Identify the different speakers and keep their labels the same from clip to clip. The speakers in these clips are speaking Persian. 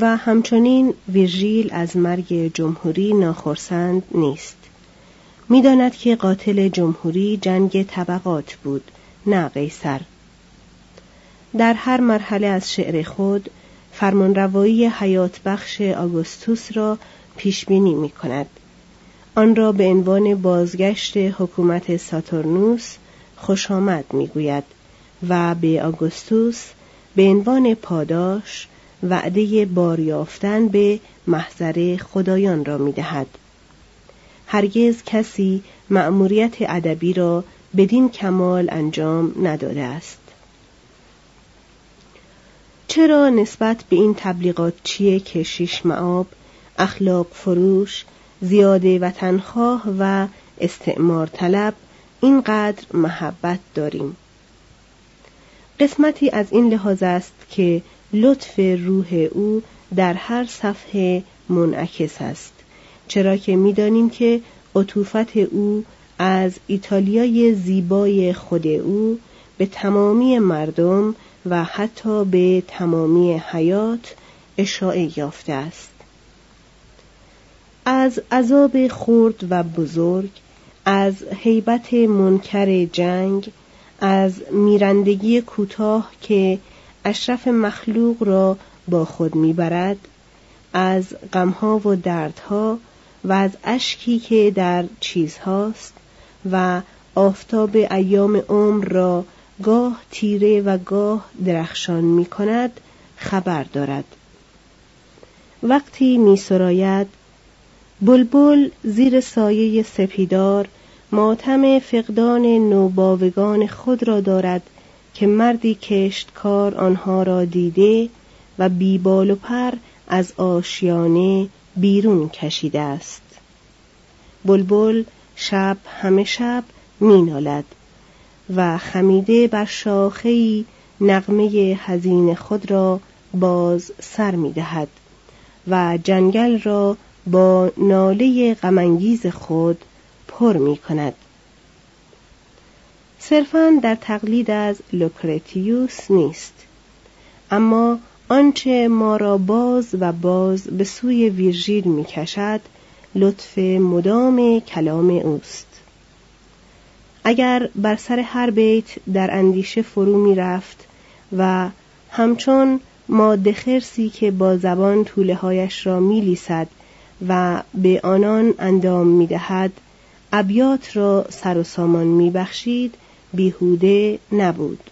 Speaker 1: و همچنین ویرژیل از مرگ جمهوری ناخرسند نیست می‌داند که قاتل جمهوری جنگ طبقات بود نه قیصر در هر مرحله از شعر خود فرمانروایی حیات بخش آگوستوس را پیش بینی می کند. آن را به عنوان بازگشت حکومت ساتورنوس خوش آمد و به آگوستوس به عنوان پاداش وعده باریافتن به محضر خدایان را می دهد. هرگز کسی مأموریت ادبی را بدین کمال انجام نداده است. چرا نسبت به این تبلیغات چیه کشیش معاب، اخلاق فروش، زیاده وطنخواه و استعمار طلب اینقدر محبت داریم؟ قسمتی از این لحاظ است که لطف روح او در هر صفحه منعکس است. چرا که می‌دانیم که عطوفت او از ایتالیای زیبای خود او به تمامی مردم و حتی به تمامی حیات اشاعه یافته است. از عذاب خرد و بزرگ از هیبت منکر جنگ از میرندگی کوتاه که اشرف مخلوق را با خود می‌برد از غمها و دردها و از اشکی که در چیزهاست و آفتاب ایام عمر را گاه تیره و گاه درخشان می کند خبر دارد. وقتی می سراید بلبل زیر سایه سپیدار ماتم فقدان نوباوگان خود را دارد که مردی کشتکار آنها را دیده و بیبال و پر از آشیانه بیرون کشیده است بلبل شب همه شب مینالد و خمیده بر شاخهای نغمه حزین خود را باز سر می دهد و جنگل را با ناله غمانگیز خود پر می کند. صرفا در تقلید از لوکرتیوس نیست. اما آنچه ما را باز و باز به سوی ویرژیل می کشد لطف مدام کلام اوست. اگر بر سر هر بیت در اندیشه فرو می رفت و همچون ماده خرسی که با زبان طوله هایش را می لیسد و به آنان اندام می دهد را سر و سامان می بخشید بیهوده نبود.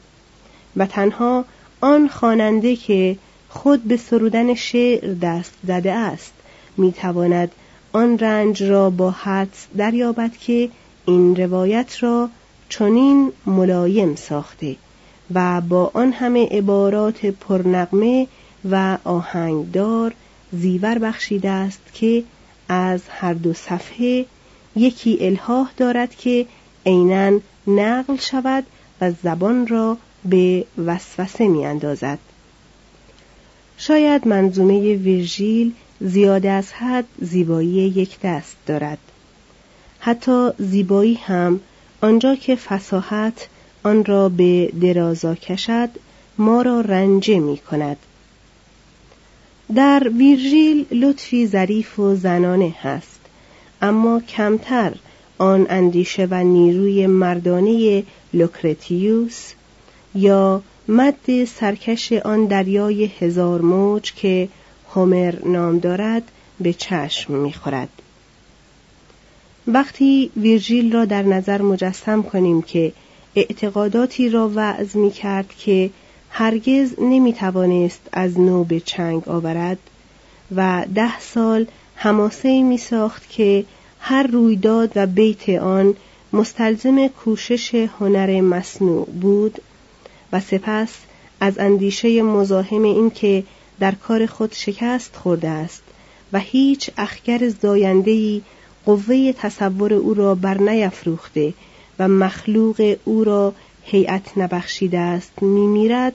Speaker 1: و تنها آن خواننده که خود به سرودن شعر دست زده است می تواند آن رنج را با حدس دریابد که این روایت را چنین ملایم ساخته و با آن همه عبارات پرنغمه و آهنگدار زیور بخشیده است که از هر دو صفحه یکی الهاه دارد که عینا نقل شود و زبان را به وسوسه می اندازد. شاید منظومه ویرژیل زیاد از حد زیبایی یک دست دارد. حتی زیبایی هم آنجا که فساحت آن را به درازا کشد ما را رنجه می کند. در ویرژیل لطفی ظریف و زنانه هست اما کمتر آن اندیشه و نیروی مردانه لوکرتیوس یا مد سرکش آن دریای هزار موج که هومر نام دارد به چشم می‌خورد. وقتی ویرژیل را در نظر مجسم کنیم که اعتقاداتی را وعظ می کرد که هرگز نمی توانست از نو به چنگ آورد و ده سال هماسه می ساخت که هر رویداد و بیت آن مستلزم کوشش هنر مصنوع بود و سپس از اندیشه مزاحم این که در کار خود شکست خورده است و هیچ اخگر زایندهی قوه تصور او را بر نیفروخته و مخلوق او را هیئت نبخشیده است میمیرد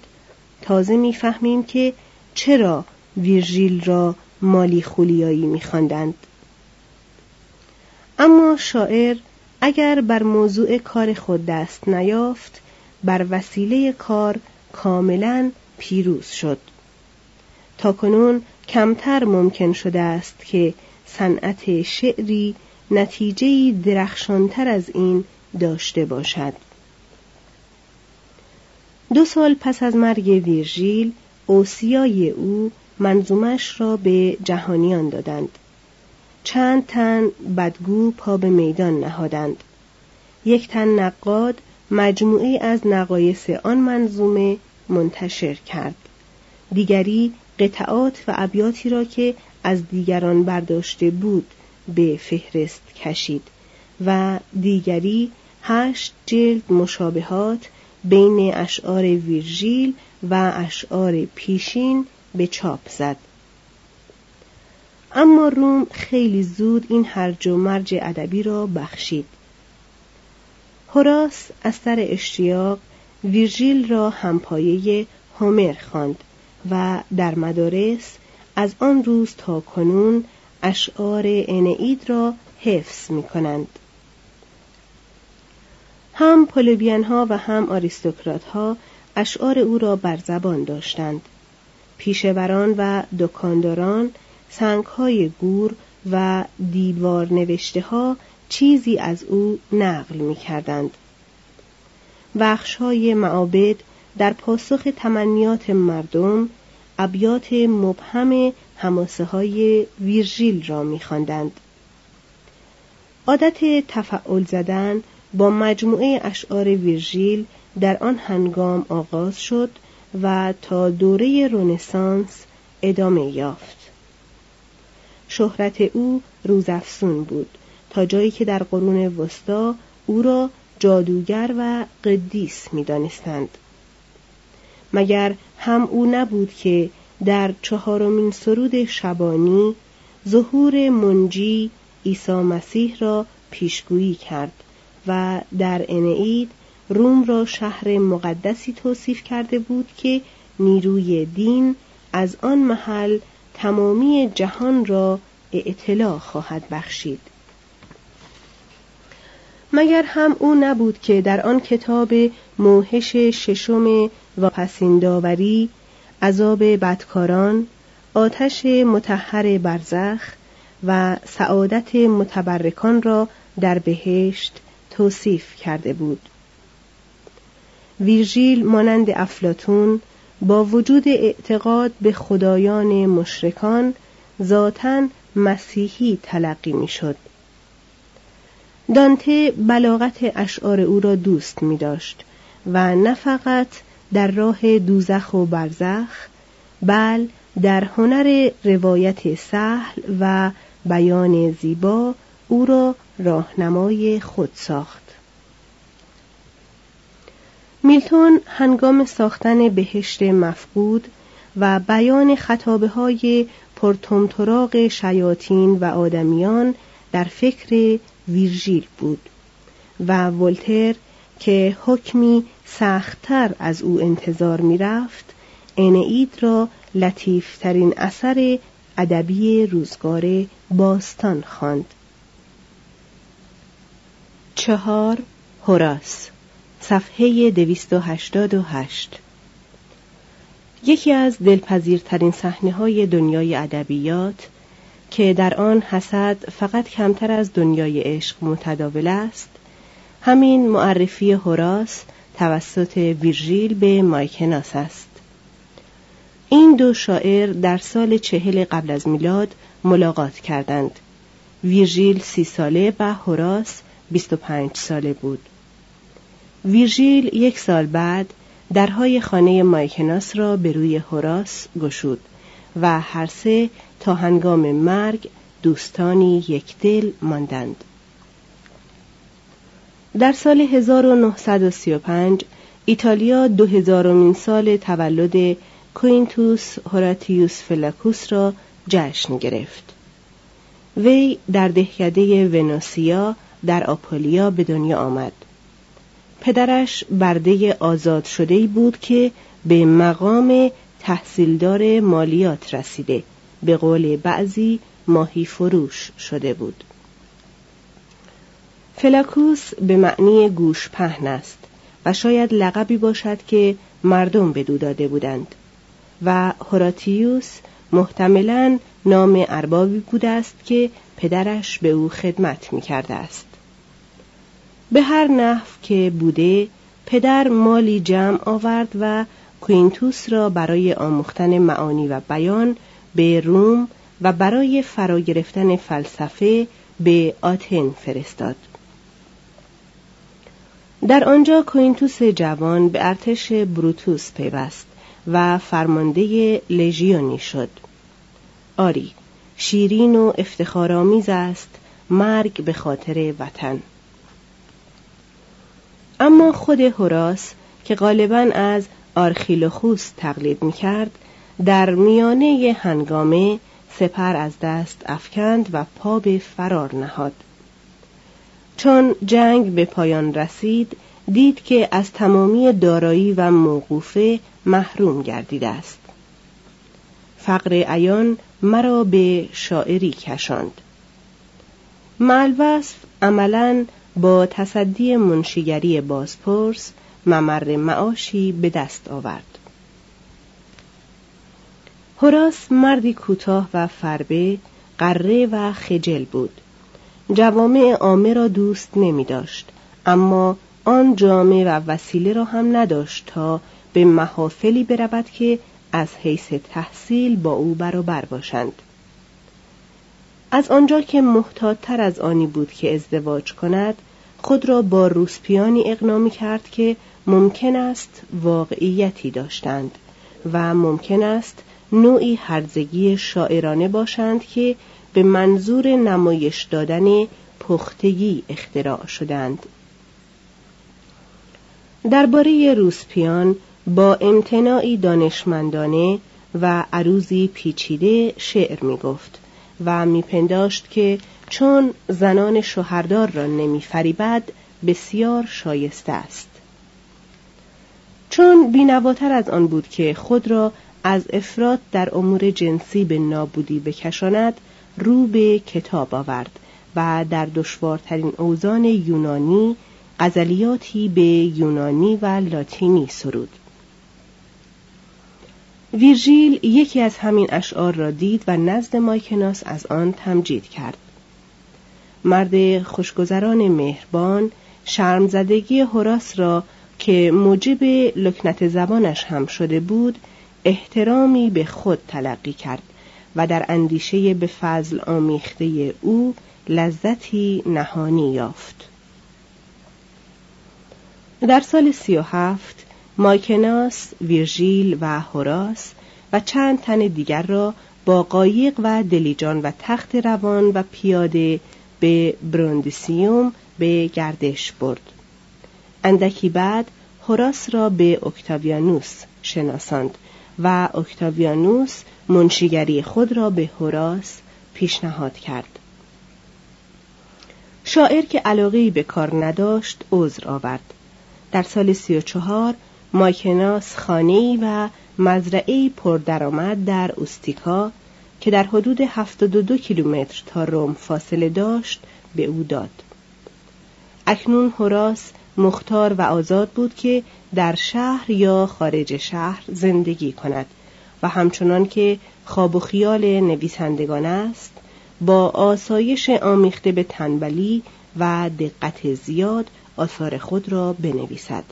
Speaker 1: تازه می‌فهمیم که چرا ویرژیل را مالی خولیایی میخواندند. اما شاعر اگر بر موضوع کار خود دست نیافت بر وسیله کار کاملا پیروز شد. تاکنون کمتر ممکن شده است که صنعت شعری نتیجه درخشانتر از این داشته باشد. دو سال پس از مرگ ویرژیل اوسیای او منظومش را به جهانیان دادند. چند تن بدگو پا به میدان نهادند. یک تن نقاد مجموعه از نقایص آن منظومه منتشر کرد. دیگری قطعات و ابیاتی را که از دیگران برداشته بود به فهرست کشید و دیگری هشت جلد مشابهات بین اشعار ویرژیل و اشعار پیشین به چاپ زد. اما روم خیلی زود این هرج و مرج ادبی را بخشید هوراس از سر اشتیاق ویرژیل را همپایه هومر خواند و در مدارس از آن روز تا کنون اشعار انعید را حفظ می کنند. هم پولوبیان ها و هم آریستوکرات ها اشعار او را بر زبان داشتند. پیشوران و دکانداران های گور و دیوار نوشته ها چیزی از او نقل می کردند. بخش های معابد در پاسخ تمنیات مردم ابیات مبهم هماسه های ویرژیل را می خواندند. عادت تفعول زدن با مجموعه اشعار ویرژیل در آن هنگام آغاز شد و تا دوره رونسانس ادامه یافت. شهرت او روزافسون بود تا جایی که در قرون وسطا او را جادوگر و قدیس می‌دانستند. مگر هم او نبود که در چهارمین سرود شبانی ظهور منجی عیسی مسیح را پیشگویی کرد و در انعید روم را شهر مقدسی توصیف کرده بود که نیروی دین از آن محل تمامی جهان را اطلاع خواهد بخشید. مگر هم او نبود که در آن کتاب موهش ششم و پسینداوری عذاب بدکاران آتش متحر برزخ و سعادت متبرکان را در بهشت توصیف کرده بود. ویرژیل مانند افلاتون با وجود اعتقاد به خدایان مشرکان ذاتا مسیحی تلقی می‌شد. دانته بلاغت اشعار او را دوست می داشت و نه فقط در راه دوزخ و برزخ بل در هنر روایت سهل و بیان زیبا او را راهنمای خود ساخت. میلتون هنگام ساختن بهشت مفقود و بیان خطابه های پرتمتراغ شیاطین و آدمیان در فکر ویرژیل بود و ولتر که حکمی سختتر از او انتظار می‌رفت انعید را لطیفترین اثر ادبی روزگار باستان خواند. چهار هوراس صفحه 288 یکی از دلپذیرترین صحنه های دنیای ادبیات که در آن حسد فقط کمتر از دنیای عشق متداول است همین معرفی هوراس توسط ویرژیل به مایکناس است. این دو شاعر در سال چهل قبل از میلاد ملاقات کردند. ویرژیل سی ساله و هوراس بیست و پنج ساله بود. ویرژیل یک سال بعد درهای خانه مایکناس را به روی هوراس گشود و هر سه تا هنگام مرگ دوستانی یک دل ماندند. در سال 1935 ایتالیا دو هزارمین سال تولد کوینتوس هوراتیوس فلاکوس را جشن گرفت. وی در دهکده ونوسیا در آپولیا به دنیا آمد. پدرش برده آزاد شده بود که به مقام تحصیلدار مالیات رسیده. به قول بعضی ماهی فروش شده بود. فلاکوس به معنی گوش پهن است و شاید لقبی باشد که مردم به دو داده بودند و هوراتیوس محتملا نام اربابی بوده است که پدرش به او خدمت می کرده است. به هر نحو که بوده پدر مالی جمع آورد و کوینتوس را برای آموختن معانی و بیان به روم و برای فرا گرفتن فلسفه به آتن فرستاد. در آنجا کوینتوس جوان به ارتش بروتوس پیوست و فرمانده لژیونی شد. آری شیرین و افتخارآمیز است مرگ به خاطر وطن. اما خود هوراس که غالبا از آرخیلوخوس تقلید می‌کرد در میانه هنگامه سپر از دست افکند و پا به فرار نهاد. چون جنگ به پایان رسید دید که از تمامی دارایی و موقوفه محروم گردیده است. فقر عیان مرا به شاعری کشاند. ملوصف عملا با تصدی منشیگری بازپرس ممر معاشی به دست آورد. هراس مردی کوتاه و فربه قره و خجل بود. جوامع عامه را دوست نمی داشت اما آن جامعه و وسیله را هم نداشت تا به محافلی برود که از حیث تحصیل با او برابر باشند. از آنجا که محتاطتر از آنی بود که ازدواج کند خود را با روسپیانی اقنامی کرد که ممکن است واقعیتی داشتند و ممکن است نوعی هرزگی شاعرانه باشند که به منظور نمایش دادن پختگی اختراع شدند. درباره روسپیان با امتناعی دانشمندانه و عروزی پیچیده شعر می گفت و میپنداشت که چون زنان شوهردار را نمیفریبد بسیار شایسته است. چون بینواتر از آن بود که خود را از افراد در امور جنسی به نابودی بکشاند رو به کتاب آورد و در دشوارترین اوزان یونانی غزلیاتی به یونانی و لاتینی سرود. ویرژیل یکی از همین اشعار را دید و نزد مایکناس از آن تمجید کرد. مرد خوشگذران مهربان شرمزدگی هوراس را که موجب لکنت زبانش هم شده بود احترامی به خود تلقی کرد و در اندیشه به فضل آمیخته او لذتی نهانی یافت. در سال سی و هفت مایکناس، ویرژیل و هوراس و چند تن دیگر را با قایق و دلیجان و تخت روان و پیاده به بروندیسیوم به گردش برد. اندکی بعد هوراس را به اکتاویانوس شناساند و اکتاویانوس منشیگری خود را به هوراس پیشنهاد کرد. شاعر که علاقه به کار نداشت عذر آورد. در سال سی و چهار مایکناس خانه‌ای و مزرعه پردرآمد در اوستیکا که در حدود 72 کیلومتر تا روم فاصله داشت به او داد. اکنون هوراس مختار و آزاد بود که در شهر یا خارج شهر زندگی کند و همچنان که خواب و خیال نویسندگان است با آسایش آمیخته به تنبلی و دقت زیاد آثار خود را بنویسد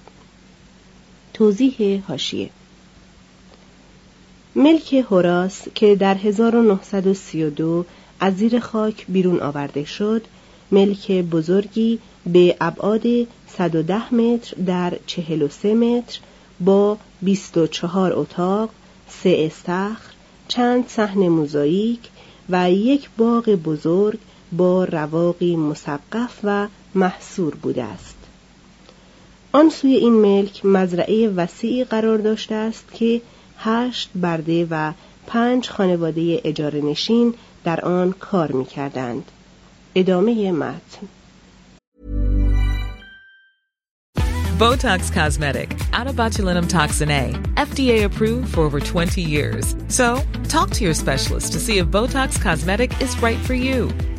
Speaker 1: توضیح هاشیه ملک هوراس که در 1932 از زیر خاک بیرون آورده شد ملک بزرگی به ابعاد 110 متر در 43 متر با 24 اتاق، سه استخر، چند صحن موزاییک و یک باغ بزرگ با رواقی مسقف و محصور بوده است. آن سوی این ملک مزرعه وسیعی قرار داشته است که هشت برده و پنج خانواده اجاره نشین در آن کار می کردند. ادامه متن
Speaker 2: Botox Cosmetic, out toxin A, FDA approved for over 20 years. So, talk to your specialist to see if Botox Cosmetic is right for you.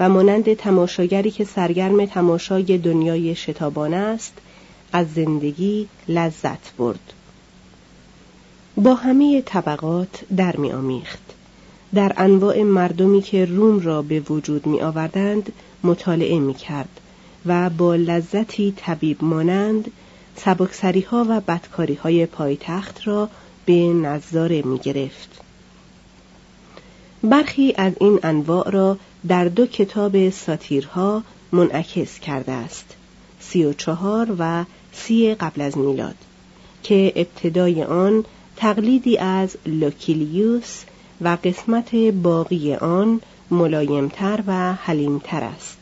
Speaker 1: و مانند تماشاگری که سرگرم تماشای دنیای شتابان است از زندگی لذت برد با همه طبقات در می آمیخت. در انواع مردمی که روم را به وجود می آوردند مطالعه می کرد و با لذتی طبیب مانند سبکسری ها و بدکاری های پایتخت را به نظاره می گرفت. برخی از این انواع را در دو کتاب ساتیرها منعکس کرده است. سی و چهار و سی قبل از میلاد که ابتدای آن تقلیدی از لوکیلیوس و قسمت باقی آن ملایمتر و حلیمتر است.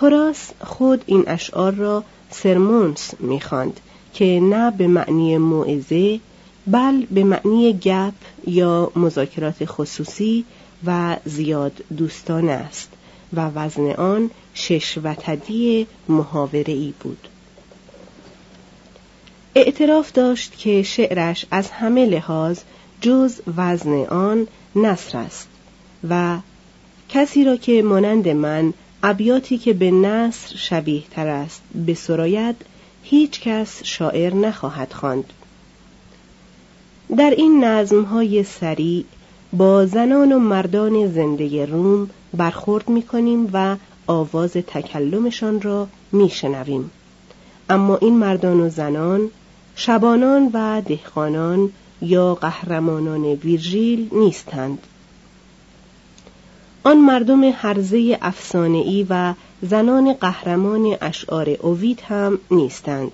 Speaker 1: هوراس خود این اشعار را سرمونس می‌خواند که نه به معنی موعظه بل به معنی گپ یا مذاکرات خصوصی و زیاد دوستانه است و وزن آن شش وتدی محاوره ای بود اعتراف داشت که شعرش از همه لحاظ جز وزن آن نصر است و کسی را که مانند من ابیاتی که به نصر شبیه تر است به سراید هیچ کس شاعر نخواهد خواند. در این نظم های سریع با زنان و مردان زنده روم برخورد می کنیم و آواز تکلمشان را می شنویم. اما این مردان و زنان شبانان و دهقانان یا قهرمانان ویرژیل نیستند آن مردم هرزه افسانه‌ای و زنان قهرمان اشعار اوید هم نیستند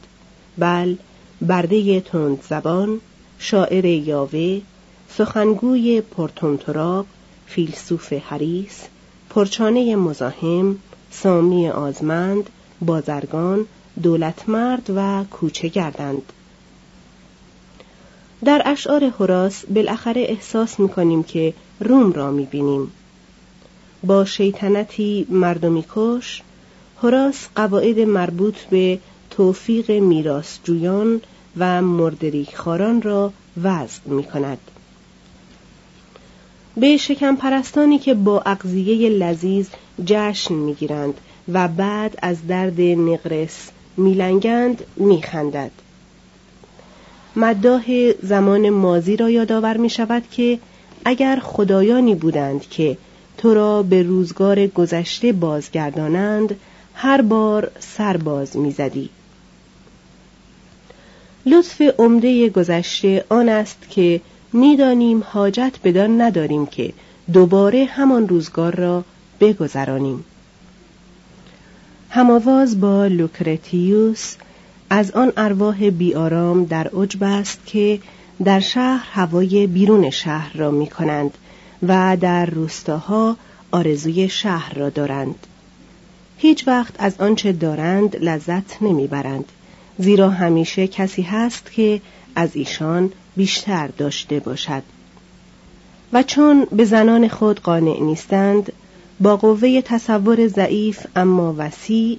Speaker 1: بل برده تند زبان شاعر یاوه سخنگوی پرتونتراب فیلسوف حریس پرچانه مزاحم سامی آزمند بازرگان دولتمرد و کوچه گردند در اشعار هراس بالاخره احساس می‌کنیم که روم را می‌بینیم با شیطنتی مردمی کش هراس قواعد مربوط به توفیق میراثجویان و مردریک خاران را وضع می کند. به شکم پرستانی که با اقضیه لذیذ جشن می‌گیرند و بعد از درد نقرس میلنگند میخندد. مداح زمان مازی را یادآور می شود که اگر خدایانی بودند که تو را به روزگار گذشته بازگردانند هر بار سرباز می‌زدی. لطف عمده گذشته آن است که می‌دانیم حاجت بدان نداریم که دوباره همان روزگار را بگذرانیم. هماواز با لوکرتیوس از آن ارواح بیارام در عجب است که در شهر هوای بیرون شهر را می کنند و در روستاها آرزوی شهر را دارند. هیچ وقت از آنچه دارند لذت نمی‌برند زیرا همیشه کسی هست که از ایشان بیشتر داشته باشد. و چون به زنان خود قانع نیستند با قوه تصور ضعیف اما وسیع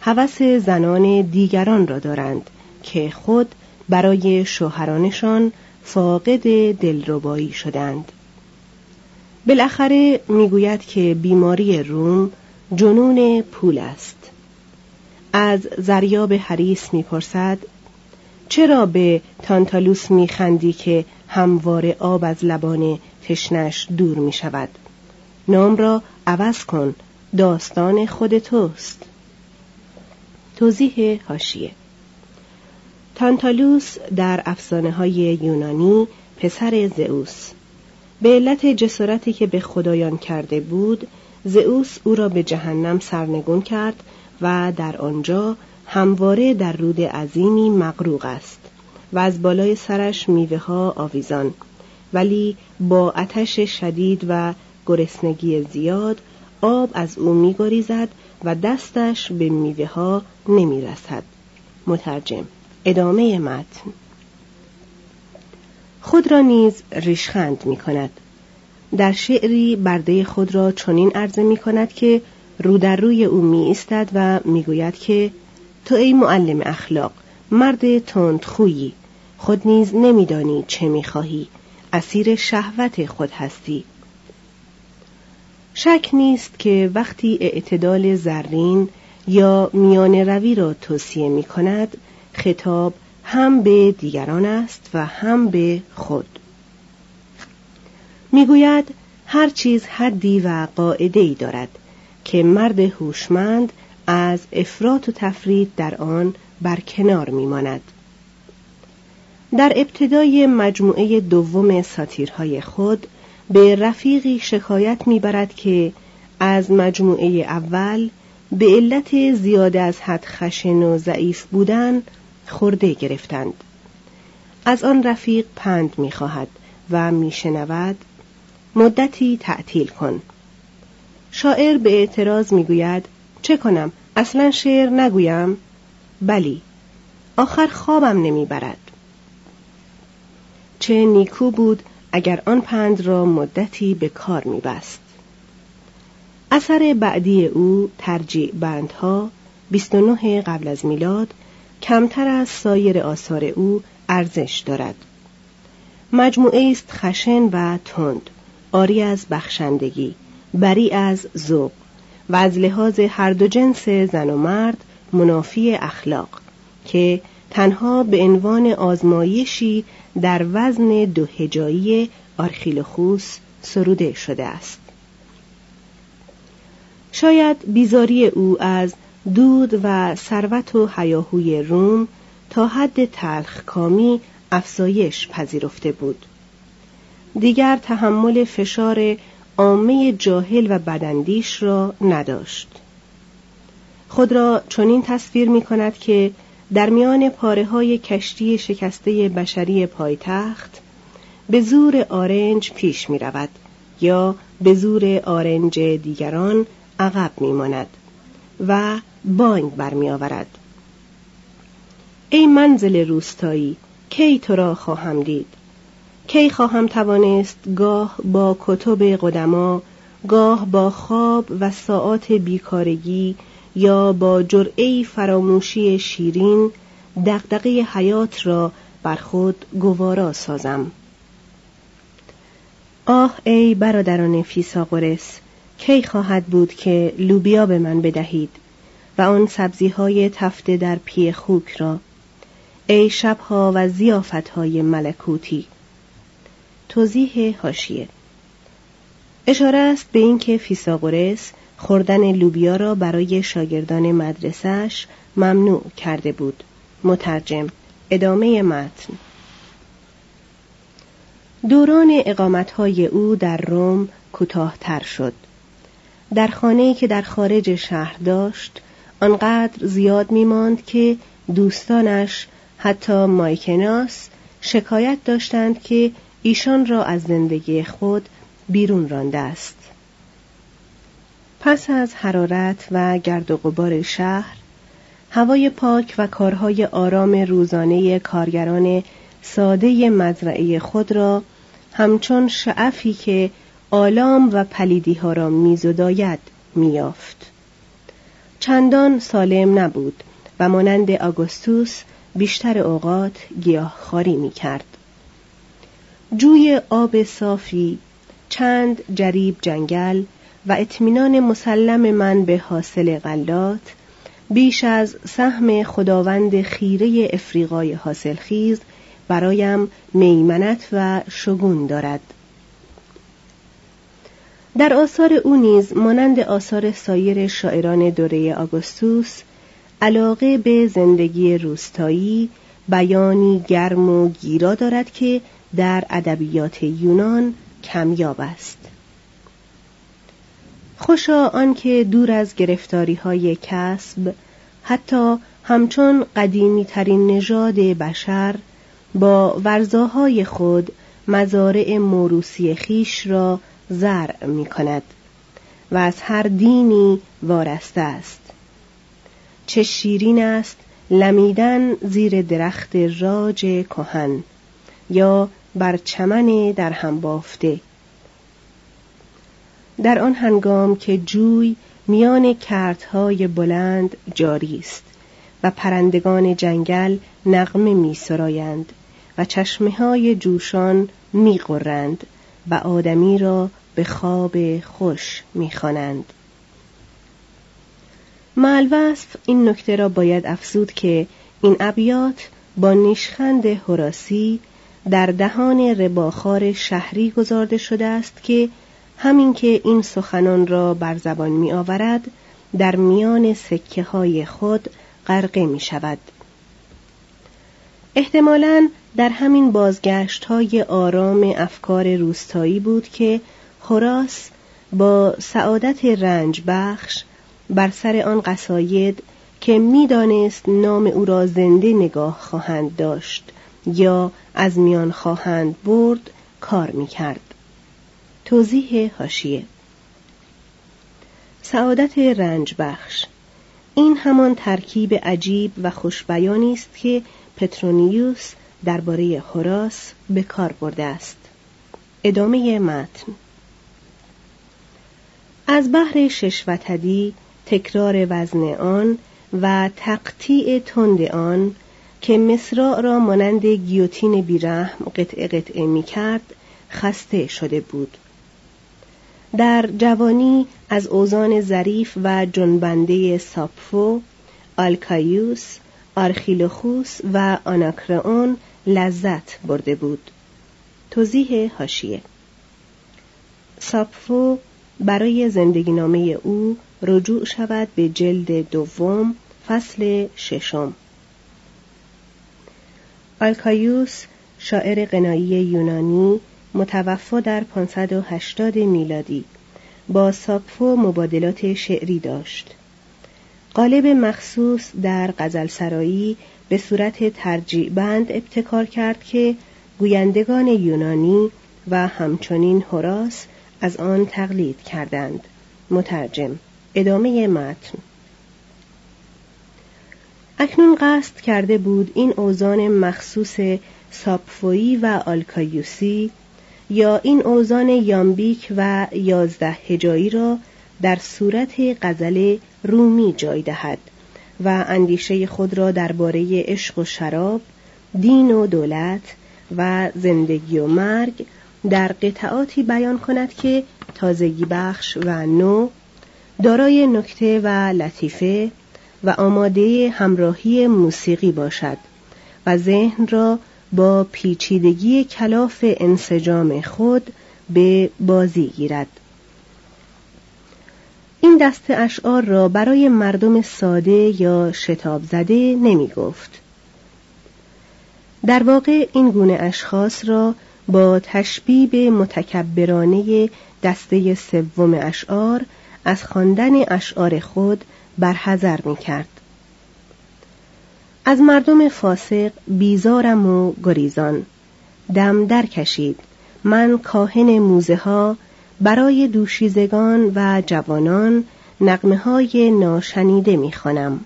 Speaker 1: هوس زنان دیگران را دارند که خود برای شوهرانشان فاقد دلربایی شدند. بالاخره می‌گوید که بیماری روم جنون پول است. از زریاب حریس می‌پرسد چرا به تانتالوس میخندی که هموار آب از لبان تشنش دور می شود نام را عوض کن داستان خود توست. توضیح هاشیه تانتالوس در افسانه های یونانی پسر زئوس. به علت جسارتی که به خدایان کرده بود زئوس او را به جهنم سرنگون کرد و در آنجا همواره در رود عظیمی مغروق است و از بالای سرش میوه ها آویزان ولی با آتش شدید و گرسنگی زیاد آب از او میگریزد و دستش به میوه ها نمی رسد. مترجم ادامه متن خود را نیز ریشخند می کند. در شعری برده خود را چنین عرضه می کند که رو در روی او می ایستد و می گوید که تو ای معلم اخلاق مرد تند خویی خود نیز نمیدانی چه می‌خواهی. اسیر شهوت خود هستی. شک نیست که وقتی اعتدال زرین یا میان روی را توصیه می کند خطاب هم به دیگران است و هم به خود. می‌گوید هر چیز حدی و قاعده ای دارد که مرد هوشمند از افراط و تفرید در آن برکنار میماند. در ابتدای مجموعه دوم ساتیرهای خود به رفیقی شکایت می‌برد که از مجموعه اول به علت زیاده از حد خشن و ضعیف بودن خورده گرفتند. از آن رفیق پند می‌خواهد و میشنود مدتی تعطیل کن. شاعر به اعتراض می‌گوید چه کنم؟ اصلا شعر نگویم؟ بلی آخر خوابم نمی‌برد. چه نیکو بود اگر آن پند را مدتی به کار میبست. اثر بعدی او ترجیع بندها 29 قبل از میلاد کمتر از سایر آثار او ارزش دارد. مجموعه است خشن و تند آری از بخشندگی بری از ذوق. و از لحاظ هر دو جنس زن و مرد منافی اخلاق که تنها به عنوان آزمایشی در وزن دو هجایی آرخیلوخوس سروده شده است. شاید بیزاری او از دود و ثروت و حیاهوی روم تا حد تلخ کامی افزایش پذیرفته بود. دیگر تحمل فشار عامه جاهل و بدندیش را نداشت. خود را چنین تصویر می کند که در میان پاره های کشتی شکسته بشری پایتخت به زور آرنج پیش می رود یا به زور آرنج دیگران عقب میماند و بانگ برمیآورد. ای منزل روستایی کی تو را خواهم دید؟ کی خواهم توانست گاه با کتب قدما گاه با خواب و ساعات بیکارگی یا با جرعه فراموشی شیرین دغدغه حیات را بر خود گوارا سازم. آه ای برادران فیساغورس کی خواهد بود که لوبیا به من بدهید و آن سبزی های تفته در پی خوک را؟ ای شبها و های ملکوتی توضیح هاشیه اشاره است به اینکه فیساغورس خوردن لوبیا را برای شاگردان مدرسهش ممنوع کرده بود. مترجم ادامه متن. دوران اقامتهای او در روم کوتاهتر شد. در خانه‌ای که در خارج شهر داشت آنقدر زیاد میماند که دوستانش حتی مایکناس شکایت داشتند که ایشان را از زندگی خود بیرون رانده است پس از حرارت و گرد و غبار شهر هوای پاک و کارهای آرام روزانه کارگران ساده مزرعه خود را همچون شعفی که آلام و پلیدی ها را میزداید میافت چندان سالم نبود و مانند آگوستوس بیشتر اوقات گیاهخواری می کرد. جوی آب صافی، چند جریب جنگل و اطمینان مسلم من به حاصل غلات بیش از سهم خداوند خیره افریقای حاصلخیز برایم میمنت و شگون دارد. در آثار او نیز مانند آثار سایر شاعران دوره آگوستوس علاقه به زندگی روستایی بیانی گرم و گیرا دارد که در ادبیات یونان کمیاب است. خوشا آنکه دور از گرفتاری های کسب حتی همچون قدیمی ترین نژاد بشر با ورزاهای خود مزارع موروسی خیش را زرع می کند و از هر دینی وارسته است. چه شیرین است لمیدن زیر درخت راج کهن یا بر چمن در هم بافته در آن هنگام که جوی میان کردهای بلند جاری است و پرندگان جنگل نغمه می سرایند و چشمه های جوشان می قرند و آدمی را به خواب خوش می خوانند. معلوصف این نکته را باید افزود که این ابیات با نیشخند هراسی در دهان رباخار شهری گذارده شده است که همین که این سخنان را بر زبان می آورد در میان سکه های خود غرقه می شود. احتمالا در همین بازگشت های آرام افکار روستایی بود که خراس با سعادت رنج بخش بر سر آن قصاید که می‌دانست نام او را زنده نگاه خواهند داشت یا از میان خواهند برد کار می‌کرد. توضیح هاشیه سعادت رنج بخش این همان ترکیب عجیب و خوشبیانی است که پترونیوس درباره هوراس به کار برده است. ادامه متن. از بحر ششوتدی تکرار وزن آن و تقطیع تند آن که مصراع را مانند گیوتین بیرحم قطعه قطعه می کرد خسته شده بود. در جوانی از اوزان ظریف و جنبنده ساپفو آلکایوس آرخیلوخوس و آناکرئون لذت برده بود. توضیح هاشیه ساپفو برای زندگی نامه او رجوع شود به جلد دوم فصل ششم. آلکایوس شاعر قنایی یونانی متوفا در 580 میلادی. با ساپفو مبادلات شعری داشت. قالب مخصوص در غزل سرایی به صورت ترجیع بند ابتکار کرد که گویندگان یونانی و همچنین هوراس از آن تقلید کردند. مترجم ادامه متن. اکنون قصد کرده بود این اوزان مخصوص ساپفویی و آلکایوسی یا این اوزان یامبیک و یازده هجایی را در صورت غزل رومی جای دهد و اندیشه خود را درباره عشق و شراب دین و دولت و زندگی و مرگ در قطعاتی بیان کند که تازگی بخش و نو دارای نکته و لطیفه و آماده همراهی موسیقی باشد و ذهن را با پیچیدگی کلاف انسجام خود به بازی گیرد این دست اشعار را برای مردم ساده یا شتاب زده نمی گفت. در واقع این گونه اشخاص را با تشبیب متکبرانه دسته سوم اشعار از خواندن اشعار خود برحذر می کرد. از مردم فاسق بیزارم و گریزان. دم در کشید من کاهن موزه ها برای دوشیزگان و جوانان نقمه های ناشنیده می‌خوانم.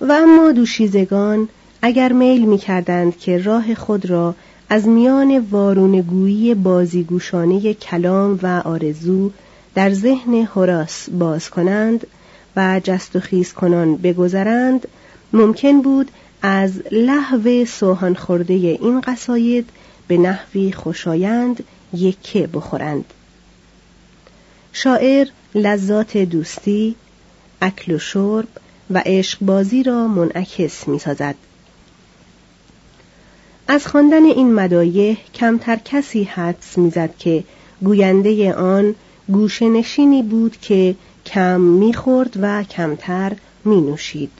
Speaker 1: و اما دوشیزگان اگر میل می کردند که راه خود را از میان وارونگویی بازیگوشانه کلام و آرزو در ذهن هراس باز کنند و جست و خیز کنان بگذرند ممکن بود از لحو سوهان خورده این قصاید به نحوی خوشایند یکه بخورند شاعر لذات دوستی اکل و شرب و عشق بازی را منعکس می سازد. از خواندن این مدایه کمتر کسی حدس می‌زد که گوینده آن گوشه نشینی بود که کم می‌خورد و کمتر می نوشید.